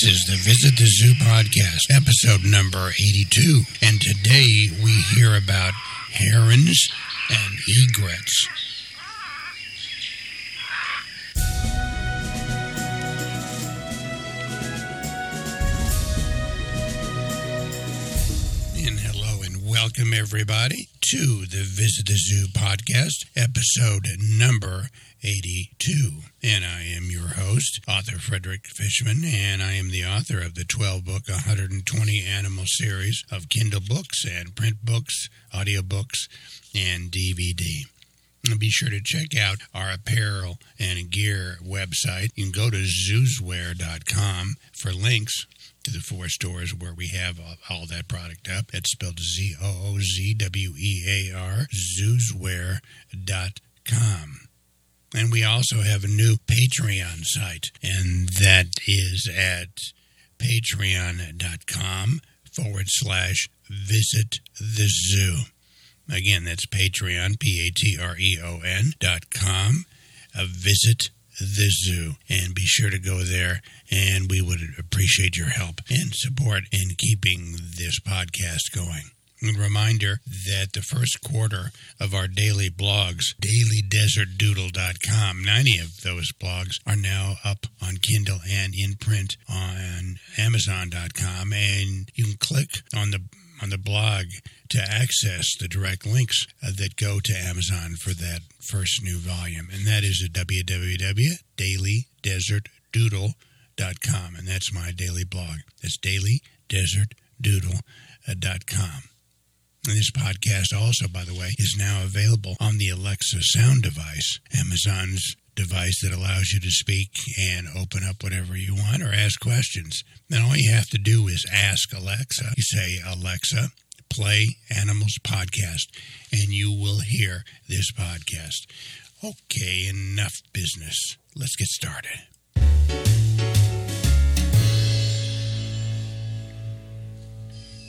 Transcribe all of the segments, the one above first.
This is the Visit the Zoo podcast, episode number 82. And today we hear about herons and egrets. Welcome everybody to the Visit the Zoo podcast, episode number 82. And I am your host, author Frederick Fishman, and I am the author of the 12 book, 120 animal series of Kindle books and print books, audiobooks, and DVD. And be sure to check out our apparel and gear website. You can go to zoozwear.com for links to the four stores where we have all, that product up. It's spelled Z O O Z W E A R, zoozwear.com. And we also have a new Patreon site, and that is at patreon.com forward slash visit the zoo. Again, that's Patreon, P A T R E O N dot com, uh, visit the zoo. And be sure to go there, and we would appreciate your help and support in keeping this podcast going. Reminder that the first quarter of our daily blogs, dailydesertdoodle.com, 90 of those blogs are now up on Kindle and in print on amazon.com and you can click on the on the blog to access the direct links uh, that go to Amazon for that first new volume and that is at www.dailydesertdoodle.com and that's my daily blog. That's dailydesertdoodle.com. And this podcast also, by the way, is now available on the Alexa sound device, Amazon's device that allows you to speak and open up whatever you want or ask questions. And all you have to do is ask Alexa. You say, Alexa, play Animals Podcast, and you will hear this podcast. Okay, enough business. Let's get started.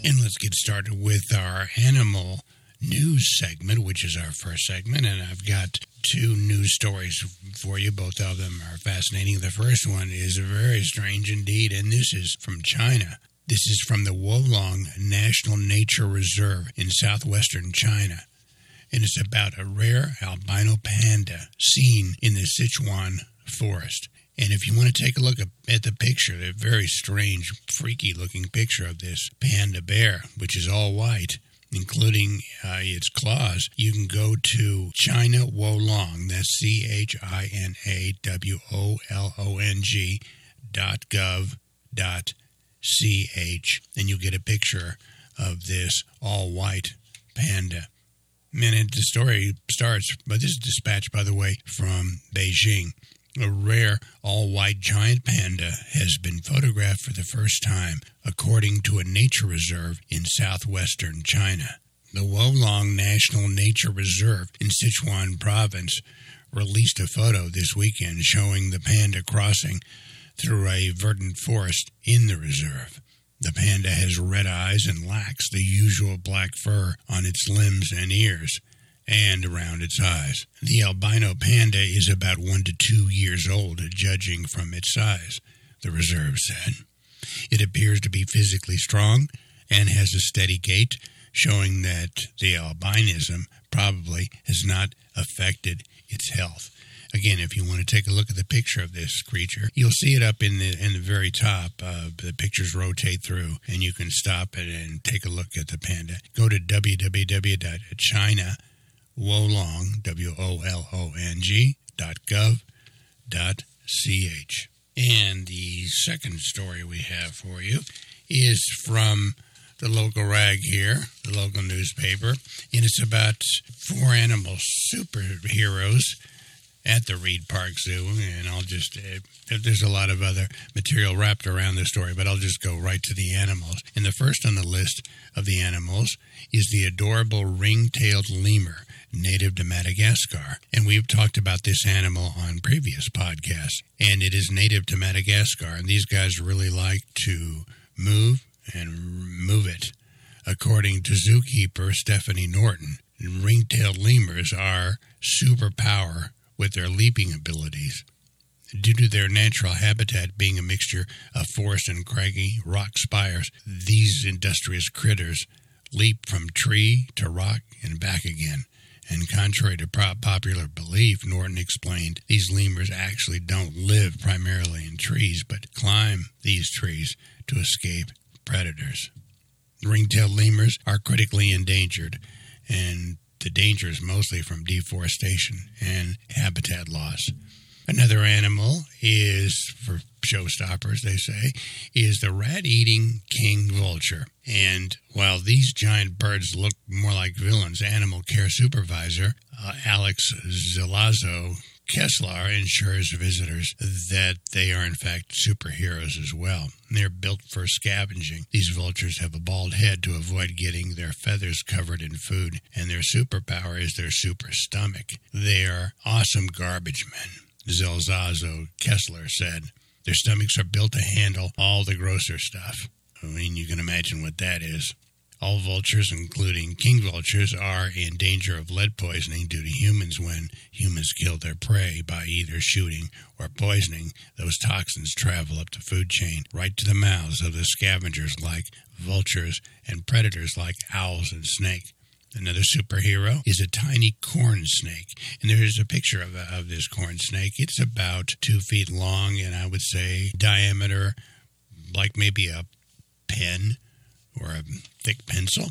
And let's get started with our animal news segment, which is our first segment. And I've got two news stories for you. Both of them are fascinating. The first one is very strange indeed, and this is from China. This is from the Wolong National Nature Reserve in southwestern China. And it's about a rare albino panda seen in the Sichuan forest. And if you want to take a look at the picture, the very strange, freaky looking picture of this panda bear, which is all white, including uh, its claws, you can go to China Wolong, that's C H I N A W O L O N G dot gov dot C H, and you'll get a picture of this all white panda. And the story starts, but this is dispatched, by the way, from Beijing. A rare all white giant panda has been photographed for the first time, according to a nature reserve in southwestern China. The Wolong National Nature Reserve in Sichuan Province released a photo this weekend showing the panda crossing through a verdant forest in the reserve. The panda has red eyes and lacks the usual black fur on its limbs and ears and around its eyes. The albino panda is about one to two years old, judging from its size, the reserve said. It appears to be physically strong and has a steady gait, showing that the albinism probably has not affected its health. Again, if you want to take a look at the picture of this creature, you'll see it up in the in the very top. Uh, the pictures rotate through, and you can stop it and take a look at the panda. Go to www.china Wolong, W O L O N G, dot gov, dot ch. And the second story we have for you is from the local rag here, the local newspaper, and it's about four animal superheroes at the Reid Park Zoo. And I'll just, uh, there's a lot of other material wrapped around this story, but I'll just go right to the animals. And the first on the list of the animals is the adorable ring tailed lemur native to Madagascar. And we've talked about this animal on previous podcasts. And it is native to Madagascar. And these guys really like to move and move it. According to zookeeper Stephanie Norton, ring tailed lemurs are superpower with their leaping abilities. Due to their natural habitat being a mixture of forest and craggy rock spires, these industrious critters leap from tree to rock and back again. And contrary to popular belief, Norton explained, these lemurs actually don't live primarily in trees, but climb these trees to escape predators. Ring-tailed lemurs are critically endangered, and the danger is mostly from deforestation and habitat loss. Another animal is, for showstoppers, they say, is the rat eating king vulture. And while these giant birds look more like villains, animal care supervisor uh, Alex Zelazo Kessler ensures visitors that they are in fact superheroes as well. They're built for scavenging. These vultures have a bald head to avoid getting their feathers covered in food, and their superpower is their super stomach. They are awesome garbage men. Zelazo Kessler said. Their stomachs are built to handle all the grosser stuff. I mean, you can imagine what that is. All vultures, including king vultures, are in danger of lead poisoning due to humans when humans kill their prey by either shooting or poisoning. Those toxins travel up the food chain right to the mouths of the scavengers like vultures and predators like owls and snake. Another superhero is a tiny corn snake. And there's a picture of, of this corn snake. It's about two feet long and I would say diameter like maybe a pen or a thick pencil.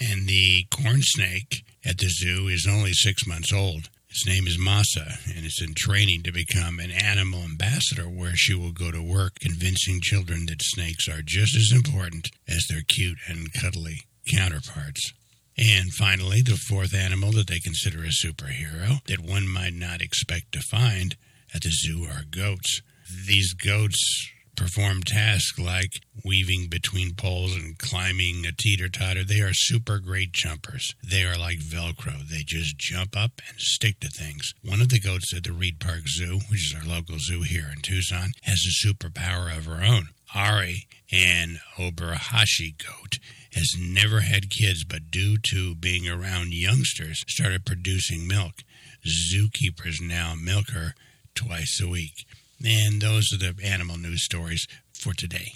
And the corn snake at the zoo is only six months old. Its name is Masa, and it's in training to become an animal ambassador where she will go to work convincing children that snakes are just as important as their cute and cuddly counterparts. And finally, the fourth animal that they consider a superhero that one might not expect to find at the zoo are goats. These goats perform tasks like weaving between poles and climbing a teeter totter. They are super great jumpers. They are like Velcro. They just jump up and stick to things. One of the goats at the Reid Park Zoo, which is our local zoo here in Tucson, has a superpower of her own. Ari, an Oberhasli goat, has never had kids, but due to being around youngsters, started producing milk. Zookeepers now milk her twice a week. And those are the animal news stories for today.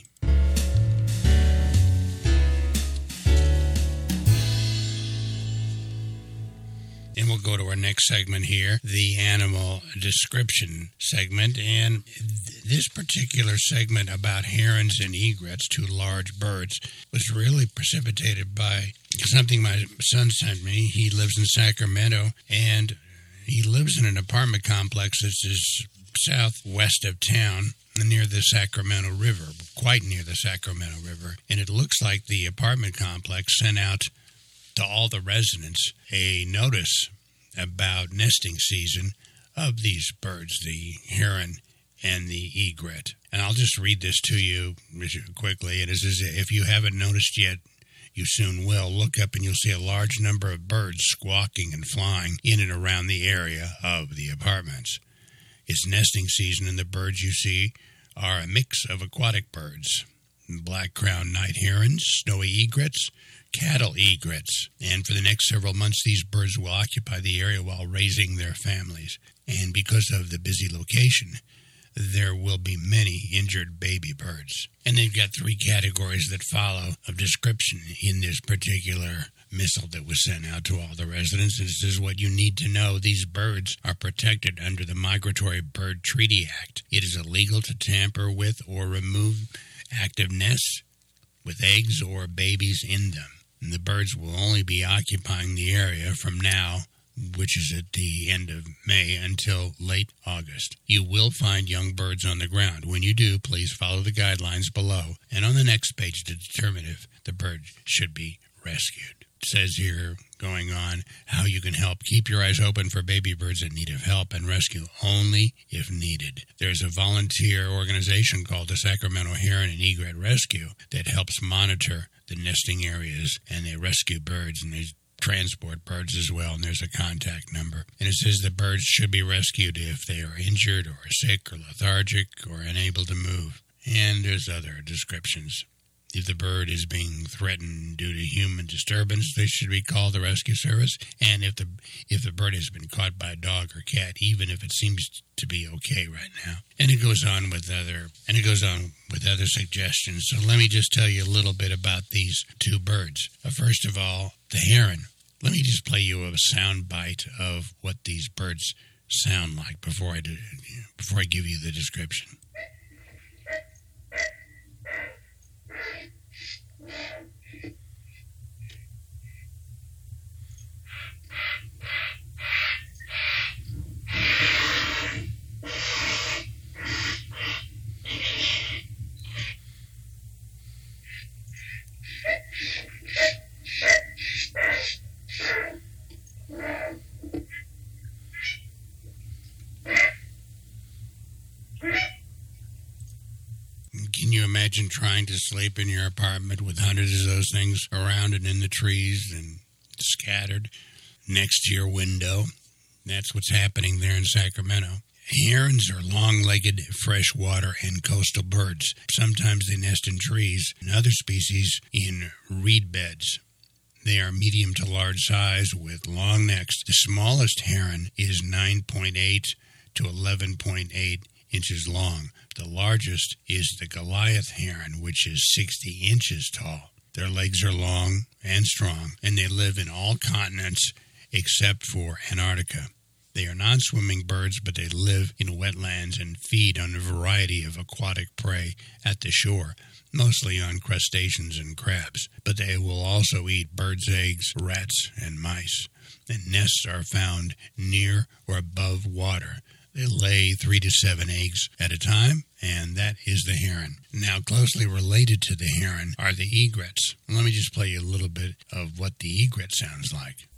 And we'll go to our next segment here, the animal description segment. And this particular segment about herons and egrets, two large birds, was really precipitated by something my son sent me. He lives in Sacramento and he lives in an apartment complex that's southwest of town near the Sacramento River, quite near the Sacramento River. And it looks like the apartment complex sent out to all the residents a notice about nesting season of these birds, the heron and the egret. And I'll just read this to you quickly. It is if you haven't noticed yet, you soon will. Look up and you'll see a large number of birds squawking and flying in and around the area of the apartments. It's nesting season, and the birds you see are a mix of aquatic birds black crowned night herons, snowy egrets, cattle egrets. And for the next several months, these birds will occupy the area while raising their families. And because of the busy location, there will be many injured baby birds. And they've got three categories that follow of description in this particular missile that was sent out to all the residents. This is what you need to know. These birds are protected under the Migratory Bird Treaty Act. It is illegal to tamper with or remove active nests with eggs or babies in them. And the birds will only be occupying the area from now, which is at the end of May, until late August. You will find young birds on the ground. When you do, please follow the guidelines below and on the next page to determine if the bird should be rescued. Says here going on how you can help keep your eyes open for baby birds in need of help and rescue only if needed. There's a volunteer organization called the Sacramento Heron and Egret Rescue that helps monitor the nesting areas and they rescue birds and they transport birds as well, and there's a contact number. And it says the birds should be rescued if they are injured or sick or lethargic or unable to move. And there's other descriptions. If the bird is being threatened due to human disturbance, they should be called the rescue service. And if the if the bird has been caught by a dog or cat, even if it seems to be okay right now. And it goes on with other and it goes on with other suggestions. So let me just tell you a little bit about these two birds. Uh, first of all, the heron. Let me just play you a sound bite of what these birds sound like before I do, before I give you the description. You imagine trying to sleep in your apartment with hundreds of those things around and in the trees and scattered next to your window? That's what's happening there in Sacramento. Herons are long legged freshwater and coastal birds. Sometimes they nest in trees, and other species in reed beds. They are medium to large size with long necks. The smallest heron is 9.8 to 11.8 inches long. The largest is the Goliath heron, which is 60 inches tall. Their legs are long and strong, and they live in all continents except for Antarctica. They are non swimming birds, but they live in wetlands and feed on a variety of aquatic prey at the shore, mostly on crustaceans and crabs. But they will also eat birds' eggs, rats, and mice. And nests are found near or above water. They lay three to seven eggs at a time, and that is the heron. Now, closely related to the heron are the egrets. Let me just play you a little bit of what the egret sounds like.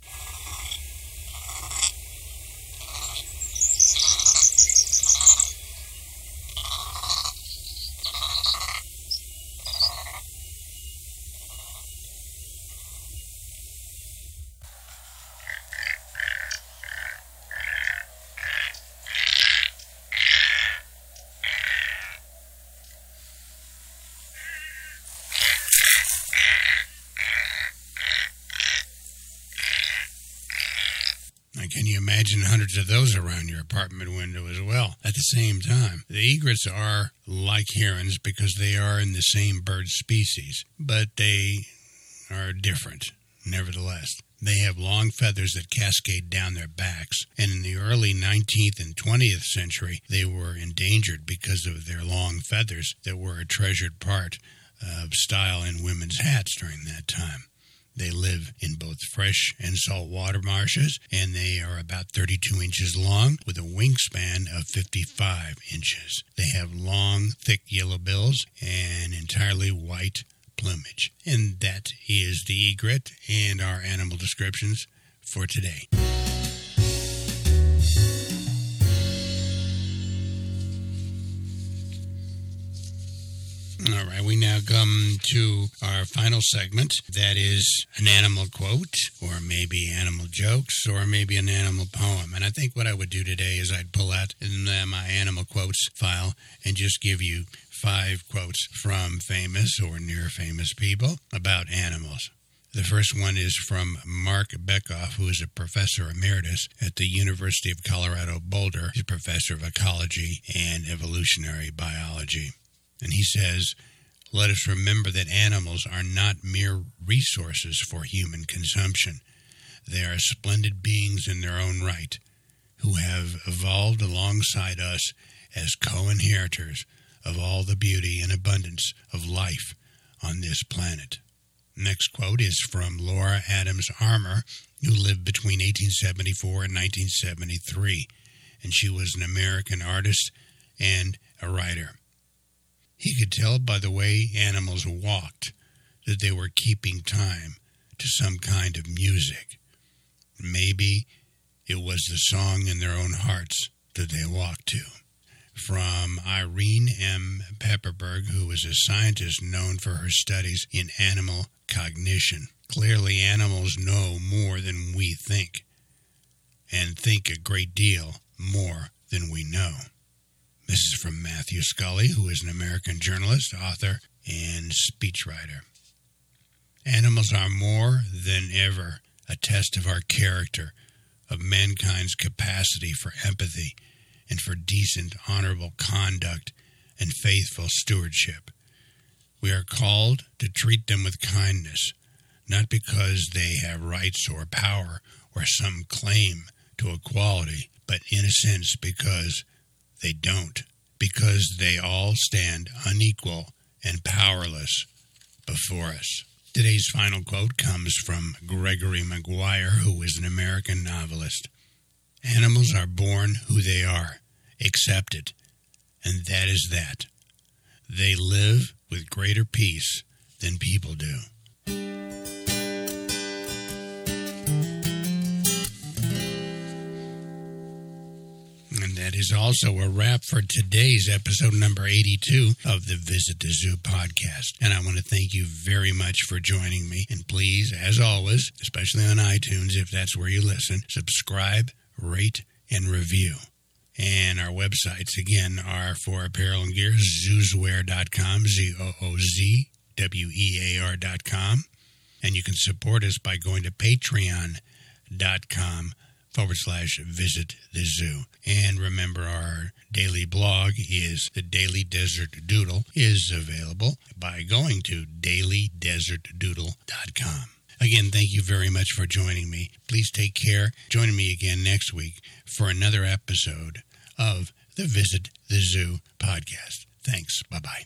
Can you imagine hundreds of those around your apartment window as well at the same time? The egrets are like herons because they are in the same bird species, but they are different nevertheless. They have long feathers that cascade down their backs, and in the early 19th and 20th century, they were endangered because of their long feathers that were a treasured part of style in women's hats during that time. They live in both fresh and saltwater marshes, and they are about 32 inches long with a wingspan of 55 inches. They have long, thick yellow bills and entirely white plumage. And that is the egret and our animal descriptions for today. All right, we now come to our final segment. That is an animal quote, or maybe animal jokes, or maybe an animal poem. And I think what I would do today is I'd pull out in my animal quotes file and just give you five quotes from famous or near famous people about animals. The first one is from Marc Bekoff, who is a professor emeritus at the University of Colorado Boulder. He's a professor of ecology and evolutionary biology. And he says, let us remember that animals are not mere resources for human consumption. They are splendid beings in their own right, who have evolved alongside us as co inheritors of all the beauty and abundance of life on this planet. Next quote is from Laura Adams Armer, who lived between 1874 and 1973, and she was an American artist and a writer. He could tell by the way animals walked that they were keeping time to some kind of music. Maybe it was the song in their own hearts that they walked to. From Irene M. Pepperberg, who is a scientist known for her studies in animal cognition. Clearly, animals know more than we think, and think a great deal more than we know. This is from Matthew Scully, who is an American journalist, author, and speechwriter. Animals are more than ever a test of our character, of mankind's capacity for empathy and for decent, honorable conduct and faithful stewardship. We are called to treat them with kindness, not because they have rights or power or some claim to equality, but in a sense because they don't, because they all stand unequal and powerless before us. Today's final quote comes from Gregory Maguire, who is an American novelist. Animals are born who they are, accept it, and that is that. They live with greater peace than people do. That is also a wrap for today's episode number 82 of the Visit the Zoo podcast. And I want to thank you very much for joining me. And please, as always, especially on iTunes, if that's where you listen, subscribe, rate, and review. And our websites, again, are for apparel and gear, zoozwear.com, Z O O Z W E A R.com. And you can support us by going to patreon.com forward slash visit the zoo. And remember, our daily blog is the Daily Desert Doodle is available by going to dailydesertdoodle.com. Again, thank you very much for joining me. Please take care. Join me again next week for another episode of the Visit the Zoo podcast. Thanks. Bye bye.